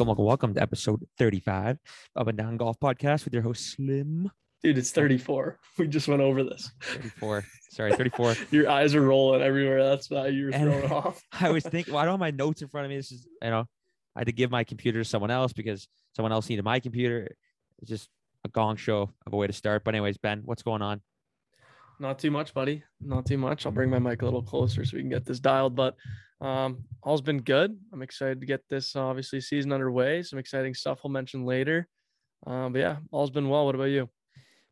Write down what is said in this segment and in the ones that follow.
Welcome, welcome, welcome to episode 35 of a Down Golf Podcast with your host Slim. Dude, it's 34. We just went over this. 34. Sorry, 34. Your eyes are rolling everywhere. That's why you were And- thrown off. I was thinking, well, I don't have my notes in front of me. This is, you know, I had to give my computer to someone else because someone else needed my computer. It's just a gong show of a way to start. But, anyways, Ben, what's going on? Not too much, buddy. Not too much. I'll bring my mic a little closer so we can get this dialed. But um, all's been good. I'm excited to get this obviously season underway. Some exciting stuff we'll mention later. Um, but yeah, all's been well. What about you?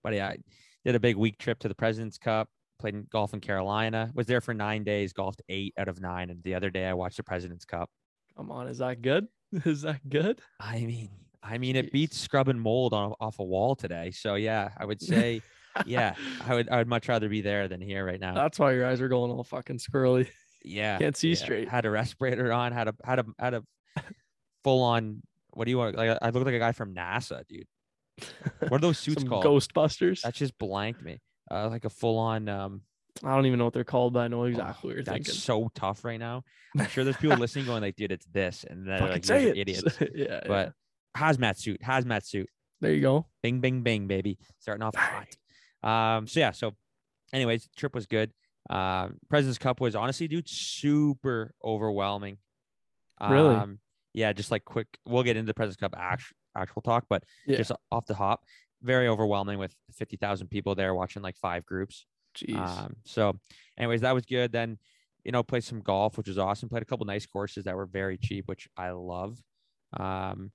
buddy? I did a big week trip to the President's Cup, played in golf in Carolina, was there for nine days, golfed eight out of nine. And the other day I watched the President's Cup. Come on, is that good? Is that good? I mean, I mean, it beats scrubbing mold on off a wall today. So yeah, I would say, yeah, I would, I would much rather be there than here right now. That's why your eyes are going all fucking squirrely. yeah, can't see yeah. straight. Had a respirator on. Had a had a had a full on. What do you want? Like I look like a guy from NASA, dude. What are those suits called? Ghostbusters. That just blanked me. Uh, like a full on. Um, I don't even know what they're called, but I know exactly oh, what you're that's thinking. so tough right now. I'm sure there's people listening going like, dude, it's this, and they're like, say "You're it. idiots. yeah, yeah. But hazmat suit, hazmat suit. there you go. Bing, bing, bing, baby. Starting off hot. Um, so yeah, so anyways, trip was good. Um, President's Cup was honestly, dude, super overwhelming. Really? Um, yeah, just like quick. We'll get into the President's Cup actual actual talk, but Yeah. just off the hop, very overwhelming with fifty thousand people there watching like five groups. Jeez. Um, so, anyways, that was good. Then, you know, played some golf, which was awesome. Played a couple nice courses that were very cheap, which I love. Um,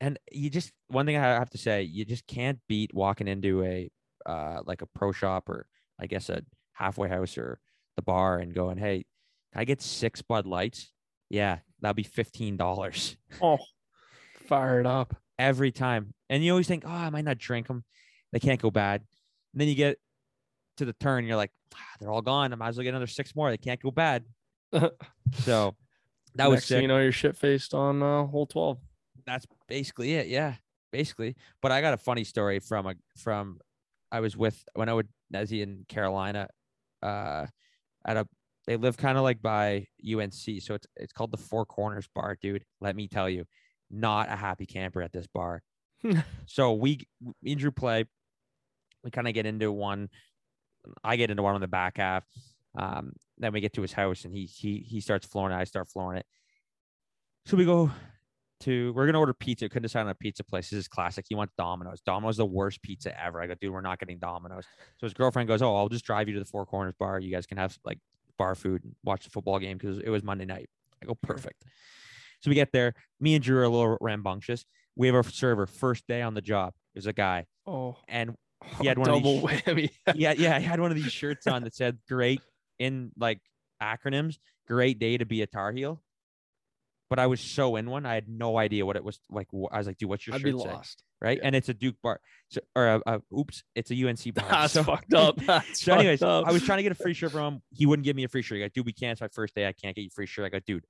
and you just one thing I have to say, you just can't beat walking into a uh like a pro shop or I guess a halfway house or the bar and going, hey, can I get six Bud Lights? Yeah, that'll be fifteen dollars oh, fired up. every time. And you always think, oh, I might not drink them. They can't go bad. And then you get to the turn, you're like, ah, they're all gone. I might as well get another six more. They can't go bad. So that was Next thing sick. you know, you're shit faced on uh, hole 12. That's basically it. Yeah, basically. But I got a funny story from a from I was with when I would Nezzy in Carolina, uh, at a they live kind of like by UNC, so it's it's called the Four Corners Bar, dude. Let me tell you, not a happy camper at this bar. so we me and Drew play. We kind of get into one. I get into one on the back half. Um, then we get to his house and he he he starts flooring it. I start flooring it. So we go to we're gonna order pizza. Couldn't decide on a pizza place. This is classic. He wants Domino's. Domino's the worst pizza ever. I go, dude, we're not getting Domino's. So his girlfriend goes, Oh, I'll just drive you to the Four Corners bar. You guys can have like bar food and watch the football game because it was Monday night. I go, perfect. So we get there. Me and Drew are a little rambunctious. We have our server first day on the job. There's a guy, Oh, and He had one of double these whammy. yeah, yeah, I had one of these shirts on that said "Great" in like acronyms. Great day to be a Tar Heel. But I was so in one, I had no idea what it was like. I was like, "Dude, what's your I'd be shirt say?" lost. Right, yeah. and it's a Duke bar, so, or a, a oops, it's a UNC bar. That's so, fucked up. That's so, anyways, up. I was trying to get a free shirt from him. He wouldn't give me a free shirt. He like, dude, we can't. It's my first day. I can't get you a free shirt. I go, dude,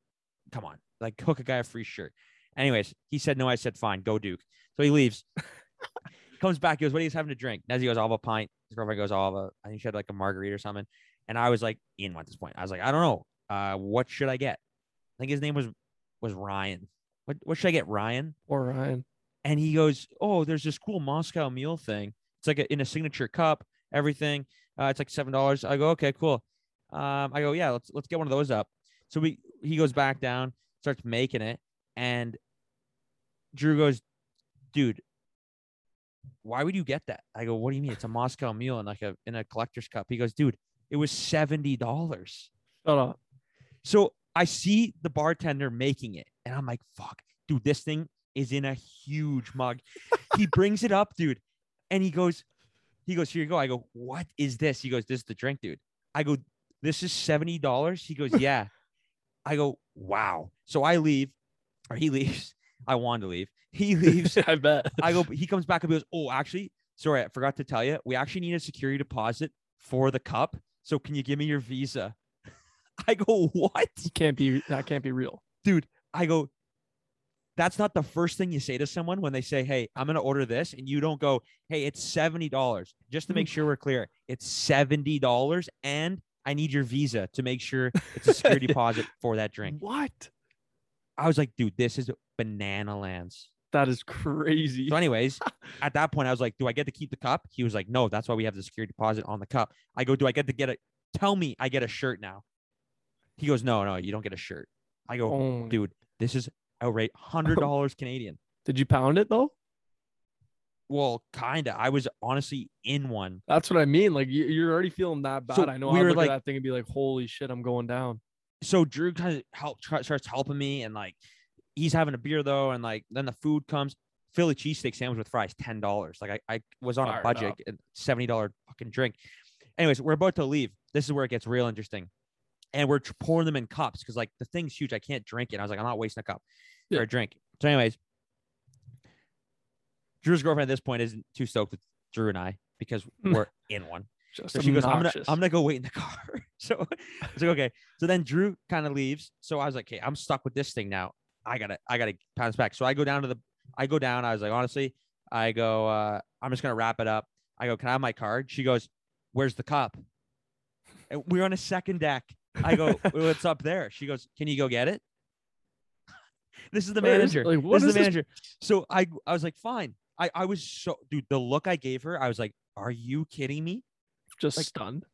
come on, like hook a guy a free shirt. Anyways, he said no. I said fine, go Duke. So he leaves. Comes back. He goes, what are you having to drink? Nezzy goes, I'll have a pint. His girlfriend goes, I'll have a. I think she had like a margarita or something. And I was like, in at this point. I was like, I don't know. Uh, what should I get? I think his name was was Ryan. What what should I get, Ryan? Or Ryan. and he goes, "Oh, there's this cool Moscow Mule thing. It's like a, in a signature cup, everything. Uh, it's like seven dollars." I go, "Okay, cool." Um, I go, "Yeah, let's let's get one of those up." So we he goes back down, starts making it, and Drew goes, "Dude, why would you get that?" I go, "What do you mean? It's a Moscow Mule in like a in a collector's cup." He goes, "Dude, it was seventy dollars." Shut up. So I see the bartender making it, and I'm like, fuck, dude, this thing is in a huge mug. he brings it up, dude, and he goes, he goes, here you go. I go, what is this? He goes, this is the drink, dude. I go, this is $70. He goes, yeah. I go, wow. So I leave, or he leaves. I wanted to leave. He leaves. I bet. I go, he comes back and goes, Oh, actually, sorry, I forgot to tell you. We actually need a security deposit for the cup. So can you give me your visa? I go, What? can't be that can't be real. Dude, I go, That's not the first thing you say to someone when they say, Hey, I'm gonna order this, and you don't go, Hey, it's $70. Just to make hmm. sure we're clear, it's $70 and I need your visa to make sure it's a security deposit for that drink. What? I was like, dude, this is banana lands. That is crazy. So, anyways, at that point, I was like, do I get to keep the cup? He was like, no, that's why we have the security deposit on the cup. I go, do I get to get it? Tell me I get a shirt now. He goes, no, no, you don't get a shirt. I go, Oh dude, this is outright hundred dollars Canadian. Did you pound it though? Well, kinda. I was honestly in one. That's what I mean. Like you, you're already feeling that bad. So I know. we I were like- at that thing and be like, "Holy shit, I'm going down." So Drew kind of help try, starts helping me, and like he's having a beer though, and like then the food comes. Philly cheesesteak sandwich with fries, ten dollars. Like I, I was on Fired a budget, up. and seventy dollar fucking drink. Anyways, we're about to leave. This is where it gets real interesting, and we're pouring them in cups because like the thing's huge. I can't drink it. I was like, I'm not wasting a cup Yeah. for a drink. So, anyways, Drew's girlfriend at this point isn't too stoked with Drew and I because we're in one. Just So she goes, I'm gonna. I'm gonna go wait in the car. so it's like, okay. So then Drew kind of leaves. So I was like, okay, I'm stuck with this thing now. I gotta, I gotta bounce back. So I go down to the, I go down. I was like, honestly, I go, uh, I'm just gonna wrap it up. I go, can I have my card? She goes, where's the cup? And we're on a second deck. I go, what's up there. She goes, can you go get it? this is the manager. like, this is is the this- manager. So I, I was like, fine. I, I was so, dude, the look I gave her, I was like, are you kidding me? just like- stunned.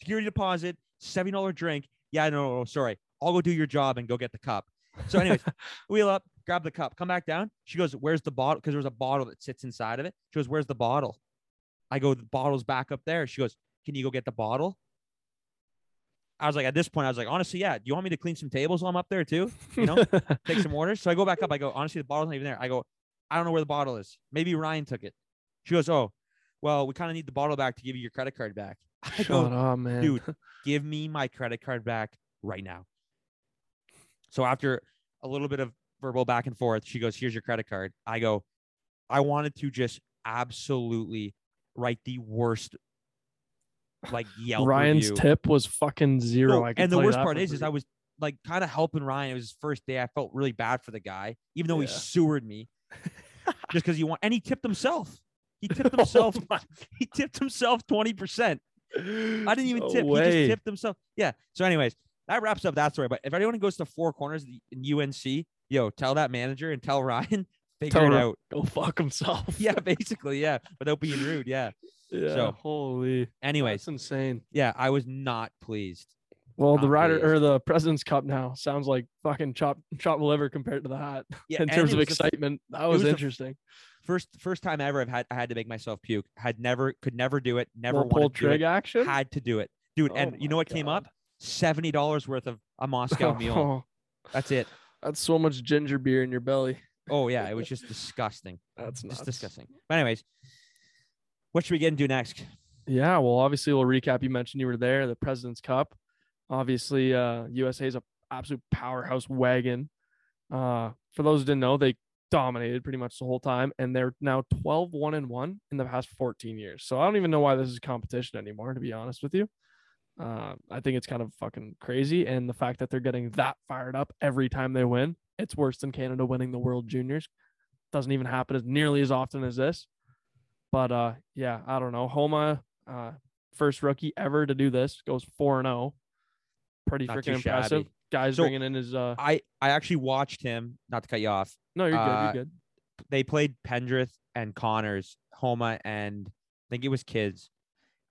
security deposit, seven dollar drink. Yeah, no, no, no, sorry. I'll go do your job and go get the cup. So, anyways, wheel up, grab the cup, come back down. She goes, "Where's the bottle?" Because there was a bottle that sits inside of it. She goes, "Where's the bottle?" I go, "The bottle's back up there." She goes, "Can you go get the bottle?" I was like, at this point, I was like, honestly, yeah. Do you want me to clean some tables while I'm up there too? You know, take some orders. So I go back up. I go, honestly, the bottle's not even there. I go, I don't know where the bottle is. Maybe Ryan took it. She goes, oh, well, we kind of need the bottle back to give you your credit card back. I go, Shut up, man. dude, give me my credit card back right now. So after a little bit of verbal back and forth, she goes, Here's your credit card. I go, I wanted to just absolutely write the worst like Yelp Ryan's review. tip was fucking zero. No, I can and the worst part is, is. I was like kind of helping Ryan. It was his first day. I felt really bad for the guy, even though he Yeah. sewered me just because he want and he tipped himself. He tipped Oh himself. my- he tipped himself 20%. I didn't even No tip. He just tipped himself. Yeah. So, anyways, that wraps up that story. But if anyone goes to four corners in UNC, yo, tell that manager and tell Ryan, figure Tell it out. Go fuck himself. Yeah, basically, yeah, without being rude. Yeah. Yeah. so- holy. Anyways, That's insane. yeah, I was not pleased. Well, the Not rider pleased. or the President's Cup now sounds like fucking chop chop liver compared to that. Yeah, in and terms it of was the f- excitement, that was, was the f- interesting. First, first time ever I've had I had to make myself puke. Had never, could never do it. Never Little pull wanted to do trig it. action. Had to do it, dude. Oh and you know my what came up? Seventy dollars worth of a Moscow Mule. That's it. That's so much ginger beer in your belly. Oh yeah, it was just disgusting. That's Just disgusting. But anyways, what should we get into next? Yeah, well, obviously we'll recap. You mentioned you were there, the President's Cup. Obviously, uh, USA is a absolute powerhouse wagon. Uh, for those who didn't know, they dominated pretty much the whole time, and they're now 12 1 and 1 in the past 14 years. So I don't even know why this is competition anymore, to be honest with you. Uh, I think it's kind of fucking crazy. And the fact that they're getting that fired up every time they win, it's worse than Canada winning the World Juniors. Doesn't even happen as nearly as often as this. But uh, yeah, I don't know. Homa, uh, first rookie ever to do this, goes 4 and 0. Pretty Not freaking impressive. shabby. Guys So- bringing in his. uh I I actually watched him. Not to cut you off. No, you're good. uh, You're good. They played Pendrith and Conners, Homa, and I think it was Kids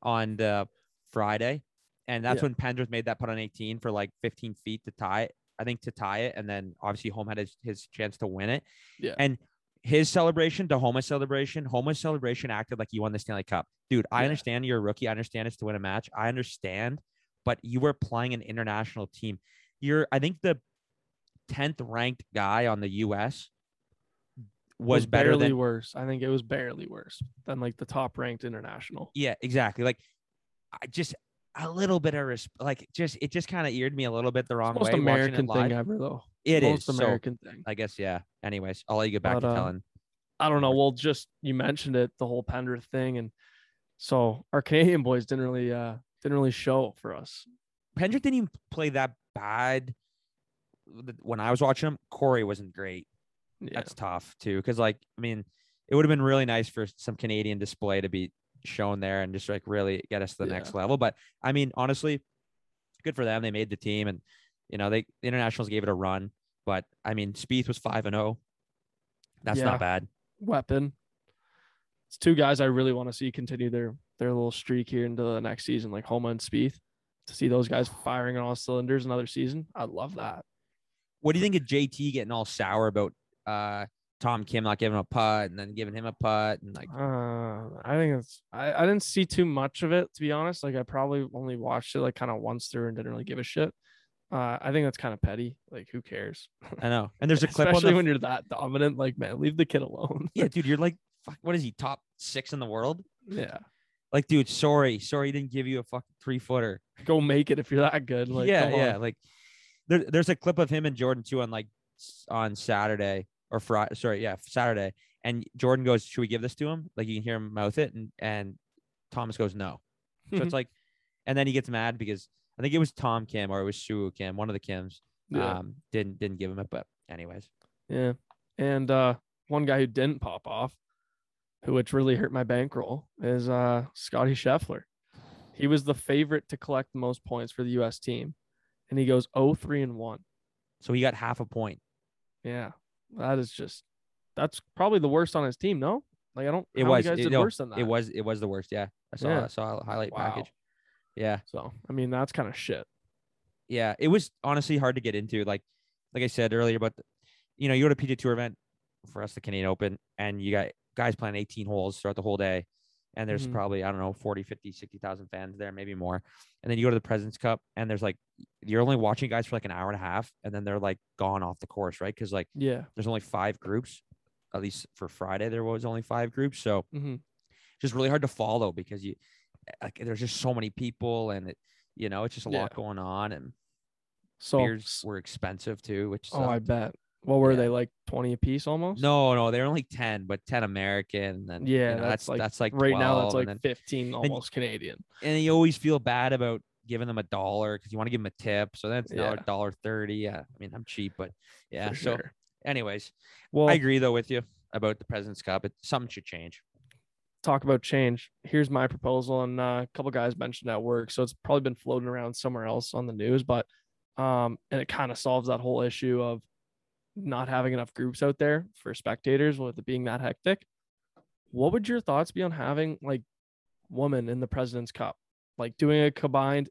on the Friday, and that's Yeah. when Pendrith made that put on 18 for like 15 feet to tie it. I think to tie it, and then obviously Homa had his, his chance to win it. Yeah. And his celebration to Homa's celebration, Homa's celebration acted like he won the Stanley Cup. Dude, I Yeah. understand you're a rookie. I understand it's to win a match. I understand, but you were playing an international team. You're, I think the 10th ranked guy on the US was, better barely than worse. I think it was barely worse than like the top ranked international. Yeah, exactly. Like I just a little bit of res- like just it just kind of eared me a little bit the wrong Most way. watching American thing ever, though. It is. Most so American thing. I guess yeah. Anyways, I'll let you get back But, to uh, telling. I don't know. Well, just you mentioned it, the whole Pendrith thing, and so our Canadian boys didn't really uh didn't really show for us. Pendrith didn't even play that bad. When I was watching him, Corey wasn't great. Yeah. That's tough too, because like I mean, it would have been really nice for some Canadian display to be shown there and just like really get us to the next level. But I mean, honestly, good for them. They made the team, and you know they the internationals gave it a run. But I mean, Spieth was five and zero. That's Yeah. not bad. weapon. It's two guys I really want to see continue their their little streak here into the next season, like Homa and Spieth. To see those guys firing on all cylinders another season, I'd love that. What do you think of JT getting all sour about uh Tom Kim not giving him a putt and then giving him a putt and like Uh, I think it's I, I didn't see too much of it to be honest. Like I probably only watched it like kind of once through and didn't really give a shit. Uh, I think that's kind of petty. Like who cares? I know. And there's a clip Especially the when you're that dominant. Like man, leave the kid alone. yeah, dude. You're like, fuck. What is he? Top six in the world? yeah, Like, dude, sorry, sorry, he didn't give you a fucking three footer. go make it if you're that good. Like yeah, yeah. Like, there, there's a clip of him and Jordan too on like on Saturday or Friday. Sorry, yeah, Saturday. And Jordan goes, "Should we give this to him?" Like you can hear him mouth it, and and Thomas goes, "No." So it's like, and then he gets mad because I think it was Tom Kim or it was Si Woo Kim, one of the Kims. yeah. Um, didn't didn't give him it, but anyways, Yeah. And uh one guy who didn't pop off, who which really hurt my bankroll, is uh Scotty Scheffler. He was the favorite to collect the most points for the US team. And he goes 0-3 and 1. so he got half a point. Yeah. That is just that's probably the worst on his team, no? Like I don't It was guys it, did no, worse than that. it was it was the worst. Yeah, I saw Yeah. I saw a highlight Wow. package. Yeah, So I mean that's kind of shit. yeah, it was honestly hard to get into. Like, like I said earlier, but you know, you go to PGA Tour event for us, the Canadian Open, and you got guys playing 18 holes throughout the whole day, and there's Mhm. probably I don't know 40, 50, 60,000 fans there, maybe more. And then you go to the Presidents Cup, and there's like you're only watching guys for like an hour and a half, and then they're like gone off the course, right? Because like Yeah. there's only five groups. At least for Friday, there was only five groups, so hmm just really hard to follow because you like there's just so many people, and it you know it's just a Yeah. lot going on, and So beers were expensive too, which oh, I bet. What were Yeah. they like 20 a piece almost? no, no, they're only ten, but ten American, and you Yeah, know, that's, that's like that's like right now that's like and, 15 almost Canadian. and you always feel bad about giving them a dollar because you want to give them a tip, so that's now a Yeah. dollar thirty. Yeah, I mean I'm cheap, but yeah. for So, sure. anyways, Well, I agree though with you about the Presidents Cup. It something should change. Talk about change. Here's my proposal, and uh, a couple guys mentioned at work, so it's probably been floating around somewhere else on the news. But um, and it kind of solves that whole issue of not having enough groups out there for spectators with it being that hectic. What would your thoughts be on having like women in the President's Cup, like doing a combined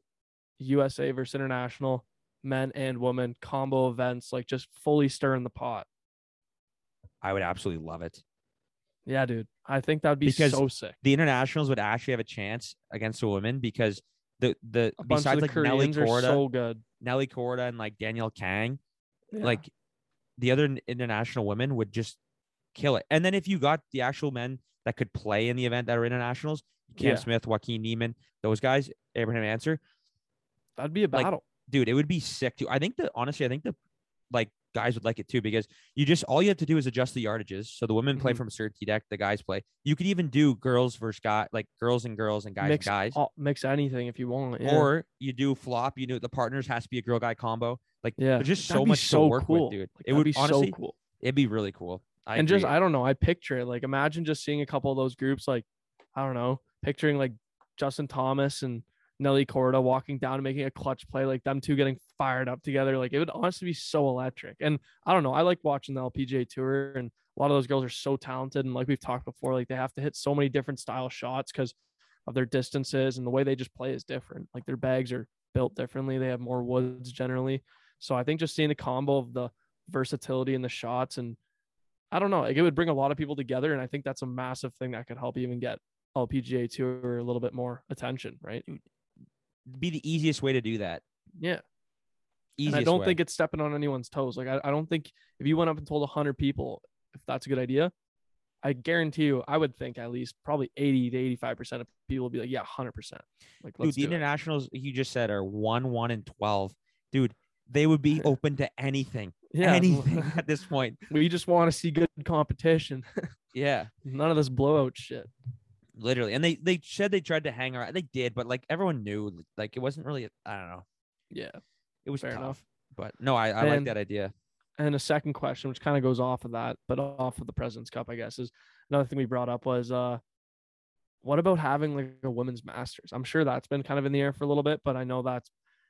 USA versus international men and women combo events, like just fully stirring the pot? I would absolutely love it. Yeah, dude, I think that'd be Because so sick. The internationals would actually have a chance against the women because the the A besides the like Nelly Koreans are Korda, so good. Nelly Korda, and like Danielle Kang, Yeah. like the other international women would just kill it. And then if you got the actual men that could play in the event that are internationals, Cam Yeah. Smith, Joaquin Niemann, those guys, Abraham Ancer, That'd be a like, battle. dude, it would be sick too. I think that honestly, I think the like guys would like it too because you just all you have to do is adjust the yardages. So the women play Mhm. from a certain deck, the guys play. You could even do girls versus guy, like girls and girls and guys mix and guys. all- mix anything if you want. Yeah. Or you do flop. You do the partners has to be a girl guy combo. Like yeah, there's just That'd so much so to work cool. with, dude. Like, it that'd be honestly, so cool. it'd be really cool. I and just. I don't know, I picture it. Like imagine just seeing a couple of those groups. Like I don't know, picturing like Justin Thomas and Nelly Korda walking down and making a clutch play, like them two getting fired up together. Like it would honestly be so electric. And I don't know, I like watching the LPGA tour, and a lot of those girls are so talented. And like we've talked before, like they have to hit so many different style shots because of their distances and the way they just play is different. Like their bags are built differently. They have more woods generally. So I think just seeing the combo of the versatility in the shots and I don't know, like it would bring a lot of people together, and I think that's a massive thing that could help even get LPGA tour a little bit more attention, right? Be the easiest way to do that. Yeah, Easiest and I don't way. think it's stepping on anyone's toes. Like I, I don't think if you went up and told hundred people if that's a good idea, I guarantee you, I would think at least probably eighty to eighty-five percent of people would be like, yeah, hundred percent. Like dude, the do it. internationals you just said are one, one, and twelve. Dude, they would be open to anything, Yeah, anything at this point. we just want to see good competition. Yeah, None of this blowout shit. Literally. And they they said they tried to hang around. They did, but like everyone knew, like it wasn't really. I don't know. Yeah. It was Fair tough. enough. But no, I, I like that idea. And a second question, which kind of goes off of that, but off of the President's Cup, I guess, is another thing we brought up was uh what about having like a women's masters? I'm sure that's been kind of in the air for a little bit, but I know that's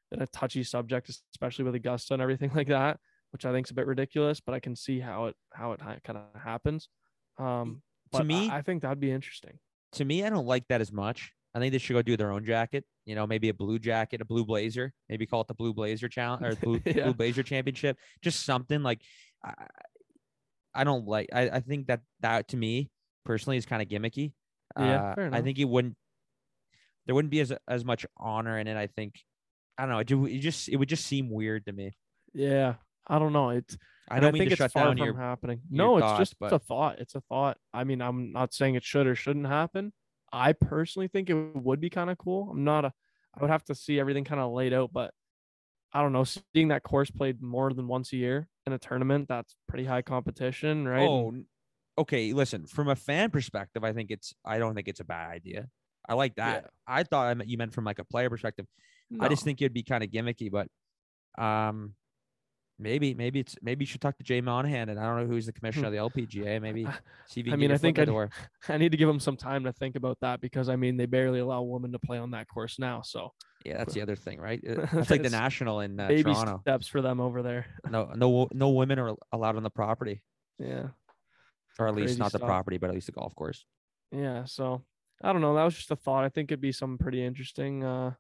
been a touchy subject, especially with Augusta and everything like that. which I think is a bit ridiculous, but I can see how it how it kind of happens. Um, To but me- I, I think that'd be interesting. To me, I don't like that as much. I think they should go do their own jacket. You know, maybe a blue jacket, a blue blazer. Maybe call it the blue blazer challenge or blue, Yeah. blue blazer championship. Just something like. I, I don't like. I, I think that that to me personally is kind of gimmicky. Yeah, Uh, I think it wouldn't. There wouldn't be as as much honor in it. I think. I don't know. It, it just it would just seem weird to me. Yeah, I don't know. It's I don't mean think it's shut far down from your. happening. your No, it's just but- it's a thought. It's a thought. I mean, I'm not saying it should or shouldn't happen. I personally think it would be kind of cool. I'm not a. I would have to see everything kind of laid out, but I don't know. Seeing that course played more than once a year in a tournament, that's pretty high competition, right? Oh, okay. Listen, from a fan perspective, I think it's. I don't think it's a bad idea. I like that. Yeah. I thought I meant, you meant from like a player perspective. I just think it'd be kind of gimmicky, but um, maybe maybe it's maybe you should talk to Jay Monahan, and I don't know who's the commissioner of the LPGA. Maybe I- see if you I mean, I think I. I need to give him some time to think about that because I mean, they barely allow women to play on that course now. So Yeah, that's the other thing, right? That's like the national in uh, baby Toronto. steps for them over there. No, no, no women are allowed on the property, Yeah. or at least Crazy not the property, but at least the golf course. Yeah, so I don't know. That was just a thought. I think it'd be something pretty interesting. Uh,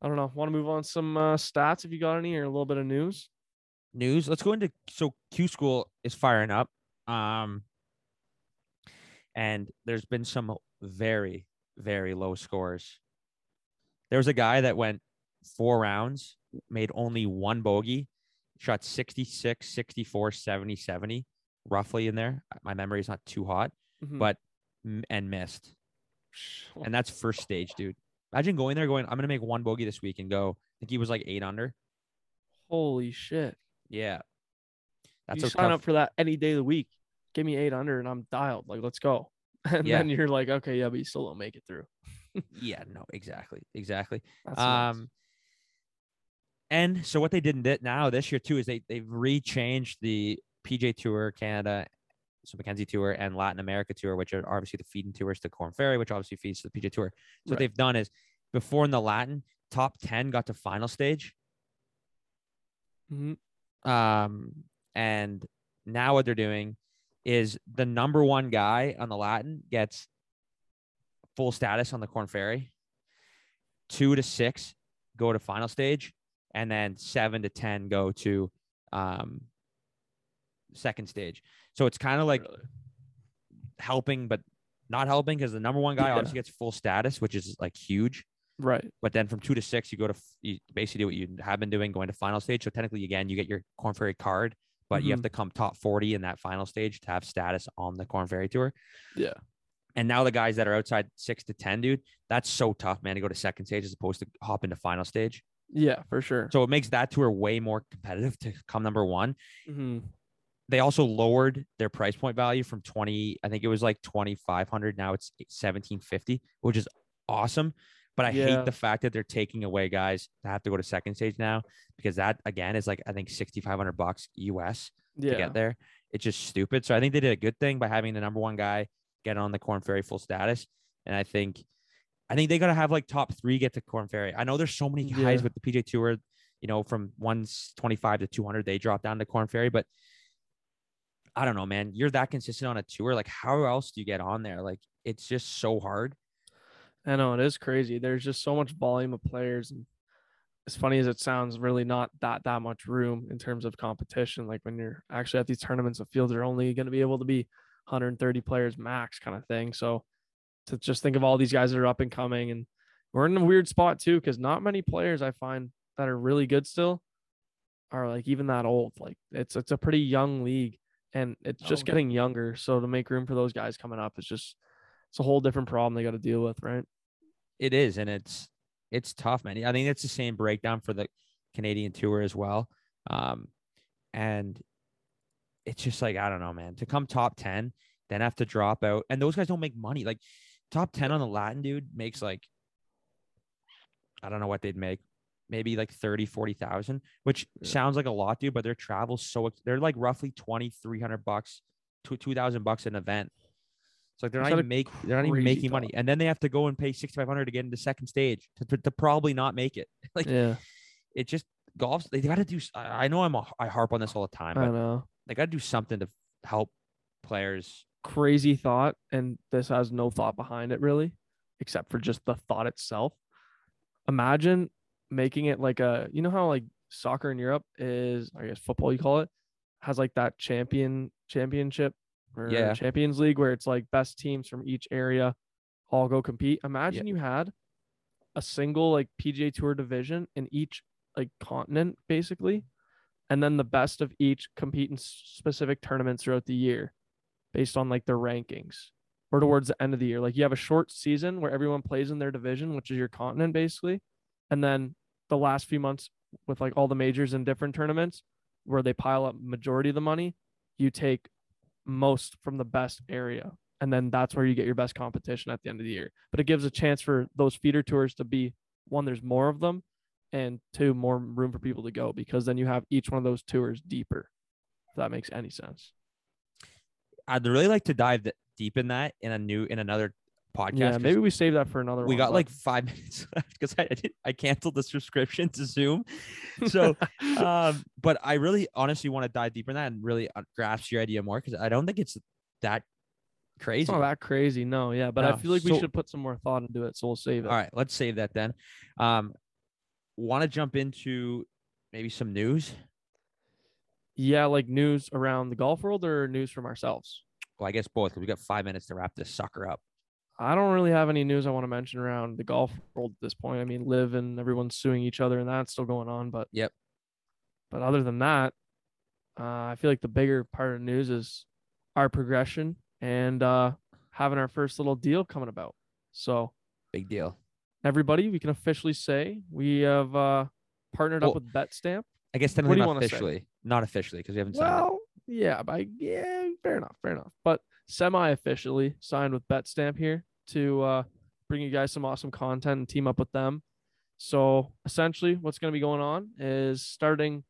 I don't know. Want to move on some uh, stats if you got any or a little bit of news? News. Let's go into so Q School is firing up. Um and there's been some very, very low scores. There was a guy that went four rounds, made only one bogey, shot 66, 64, 70, 70, roughly in there. My memory is not too hot, Mhm. but and missed. And that's first stage, dude. Imagine going there going, I'm gonna make one bogey this week and go. I think he was like eight under. holy shit! Yeah. That's you a sign tough- up for that any day of the week. Give me eight under and I'm dialed. Like, let's go. And Yeah. then you're like, okay, yeah, but you still don't make it through. Yeah, no, exactly. Exactly. That's. Um, and so what they did in now this year too is they they've rechanged the PGA Tour Canada, so Mackenzie Tour and Latin America Tour, which are obviously the feeding tours to Korn Ferry, which obviously feeds to the PGA Tour. So what they've done is before in the Latin, top ten got to final stage, Mhm. Um, and now what they're doing is the number one guy on the Latin gets full status on the Korn Ferry. Two to six go to final stage, and then seven to ten go to um, second stage. So it's kind of like Really. helping, but not helping because the number one guy Yeah. obviously gets full status, which is like huge. Right. But then from two to six, you go to you basically do what you have been doing, going to final stage. So technically, again, you get your Korn Ferry card, but you have Mhm. to come top forty in that final stage to have status on the Korn Ferry Tour. Yeah. And now the guys that are outside six to ten, dude, that's so tough, man, to go to second stage as opposed to hop into final stage. Yeah, for sure. So it makes that tour way more competitive to come number one. Mhm. They also lowered their price point value from 20, I think it was like 2,500. Now it's 1750, which is awesome. But I Yeah. hate the fact that they're taking away guys that have to go to second stage now because that again is like, I think 6,500 bucks US Yeah. to get there. It's just stupid. So I think they did a good thing by having the number one guy get on the Korn Ferry full status. And I think, I think they got to have like top three get to Korn Ferry. I know there's so many guys Yeah. with the PGA Tour, you know, from 125 to 200, they drop down to Korn Ferry. But I don't know, man. You're that consistent on a tour. Like, how else do you get on there? Like, it's just so hard. I know it is crazy. There's just so much volume of players, and as funny as it sounds, really not that that much room in terms of competition. Like when you're actually at these tournaments, the fields are only going to be able to be 130 players max, kind of thing. So to just think of all these guys that are up and coming, and we're in a weird spot too, because not many players I find that are really good still are like even that old. Like it's it's a pretty young league, and it's oh, just Oh. getting younger. So to make room for those guys coming up is just it's a whole different problem they got to deal with, right? It is, and it's it's tough, man. I think it's the same breakdown for the Canadian tour as well. Um, and it's just like I don't know, man. To come top ten, then have to drop out, and those guys don't make money. Like top ten on the Latin dude makes like I don't know what they'd make, maybe like 30, 40,000, which Yeah. sounds like a lot, dude. But their travel's so they're like roughly twenty three hundred bucks to two thousand bucks an event. It's like they're not even make they're not even making money, and then they have to go and pay sixty five hundred to get into second stage to, to, to probably not make it. like Yeah. it just golf's they got to do. I know I'm a, I harp on this all the time, I know. they got to do something to help players. Crazy thought, and this has no thought behind it really, except for just the thought itself. Imagine making it like a, you know how like soccer in Europe is, I guess football you call it, has like that champion championship or Yeah. Champions League where it's like best teams from each area all go compete. Imagine you had a single like PGA Tour division in each like continent basically, and then the best of each compete in specific tournaments throughout the year based on like their rankings or towards the end of the year. Like you have a short season where everyone plays in their division, which is your continent basically, and then the last few months with like all the majors and different tournaments where they pile up majority of the money, you take most from the best area. And then that's where you get your best competition at the end of the year. But it gives a chance for those feeder tours to be one, there's more of them, and two, more room for people to go because then you have each one of those tours deeper. If that makes any sense. I'd really like to dive deep in that in a new in another podcast. Yeah, maybe we save that for another we one. got but- like five minutes left because I I, did, I canceled the subscription to Zoom. So, um, but I really honestly want to dive deeper in that and really uh, grasp your idea more because I don't think it's that crazy. it's not that crazy. No, yeah, but I feel like we should put some more thought into it. So we'll save it. All right, let's save that then. Um, want to jump into maybe some news? Yeah, like news around the golf world or news from ourselves. Well, I guess both. 'cause we got five minutes to wrap this sucker up. I don't really have any news I want to mention around the golf world at this point. I mean, LIV and everyone's suing each other, and that's still going on. But Yep. But other than that, uh, I feel like the bigger part of news is our progression and uh, having our first little deal coming about. So Big deal. everybody, we can officially say we have uh, partnered Well, up with BetStamp. I guess technically not officially, not officially because we haven't signed it. Well, yeah, but I, yeah, fair enough, fair enough. But semi-officially signed with BetStamp here to uh, bring you guys some awesome content and team up with them. So essentially, what's going to be going on is starting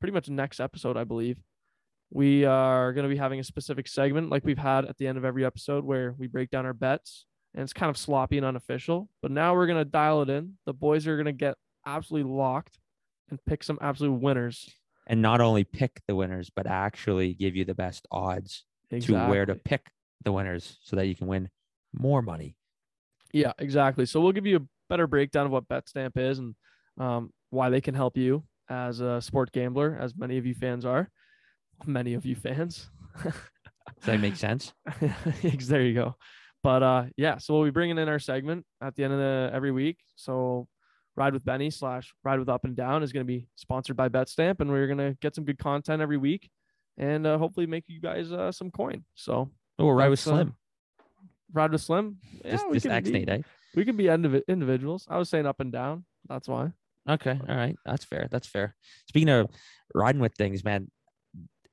pretty much next episode, I believe. We are going to be having a specific segment like we've had at the end of every episode where we break down our bets, and it's kind of sloppy and unofficial. But now we're going to dial it in. The boys are going to get absolutely locked and pick some absolute winners. And not only pick the winners, but actually give you the best odds to where to pick the winners so that you can win more money. Yeah, exactly. So we'll give you a better breakdown of what BetStamp is and um, why they can help you as a sport gambler, as many of you fans are. Many of you fans. Does that make sense? There you go. But uh, yeah, so we'll be bringing in our segment at the end of the every week. So Ride with Benny slash Ride with Up and Down is going to be sponsored by BetStamp, and we're going to get some good content every week, and uh, hopefully make you guys uh, some coin. So Oh, we'll ride with uh, Slim. Ride with Slim. Yeah, just we just can X be- Nate, eh? we can be indiv- individuals. I was saying up and down. That's why. Okay, all right, that's fair. That's fair. Speaking of riding with things, man,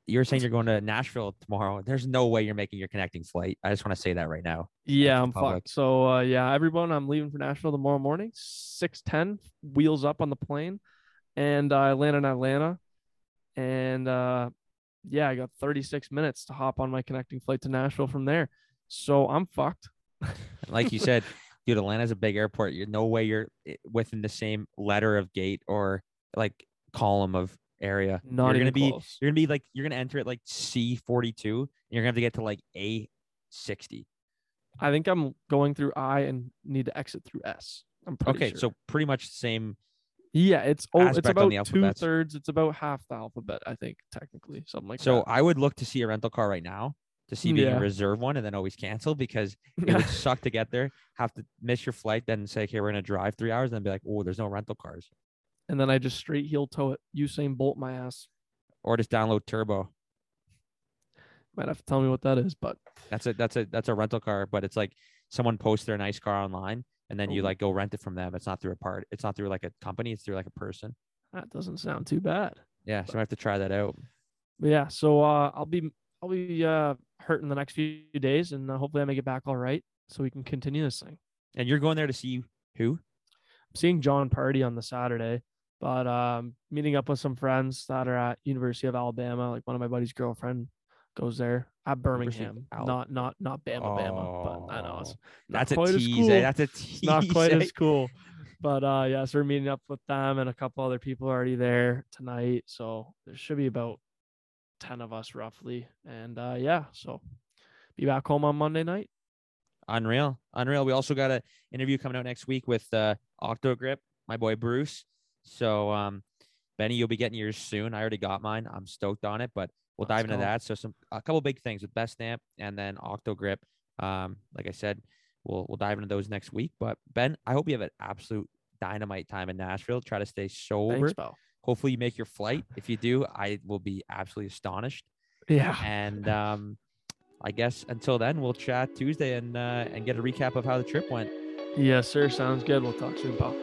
you're saying you're going to Nashville tomorrow. There's no way you're making your connecting flight. I just want to say that right now. Yeah, I'm public. fucked. So uh, yeah, everyone, I'm leaving for Nashville tomorrow morning. Six ten, wheels up on the plane, and uh, I land in Atlanta. And uh, yeah, I got 36 minutes to hop on my connecting flight to Nashville from there. So I'm fucked. Like you said, dude, Atlanta's a big airport. You're no way you're eh, within the same letter of gate or like column of area. Not you're gonna be close. you're gonna be like you're gonna enter at like C forty two, and you're gonna have to get to like A sixty. I think I'm going through I and need to exit through S. I'm pretty Okay, sure. so pretty much the same. yeah, it's oh, it's about two thirds. It's about half the alphabet, I think, technically, something like So that. So I would look to see a rental car right now to see you Yeah. can reserve one and then always cancel because it would suck to get there, have to miss your flight, then say, okay, we're gonna drive three hours, and then be like, oh, there's no rental cars, and then I just straight heel toe it. Usain Bolt my ass. or just download Turo. Might have to tell me what that is, but That's a that's a that's a rental car, but it's like someone posts their nice car online, and then you like go rent it from them. It's not through a part. It's not through like a company. It's through like a person. that doesn't sound too bad. Yeah, so I have to try that out. Yeah, so uh, I'll be I'll be uh, hurting the next few days, and uh, hopefully I make it back all right, so we can continue this thing. And you're going there to see who? I'm seeing Jon Pardi on the Saturday, but um, meeting up with some friends that are at University of Alabama. Like one of my buddy's girlfriend goes there at Birmingham, Al- not not not Bama Bama, but I know it's Oh, That's a tease. cool. eh? That's a tease. not quite eh? as cool. But uh yeah, so we're meeting up with them and a couple other people already there tonight. So there should be about 10 of us roughly. And uh yeah, so be back home on Monday night. Unreal. Unreal. We also got an interview coming out next week with uh Octogrip, my boy Bruce. So um Benny, you'll be getting yours soon. I already got mine. I'm stoked on it, but we'll Let's dive into go. that. So some a couple big things with BetStamp and then Octogrip. Um, like I said, we'll we'll dive into those next week. But Ben, I hope you have an absolute dynamite time in Nashville. Try to stay sober. Thanks. Hopefully you make your flight. If you do, I will be absolutely astonished. Yeah. And um, I guess until then, we'll chat Tuesday and uh, and get a recap of how the trip went. Yes, sir. Sounds good. We'll talk soon, pal.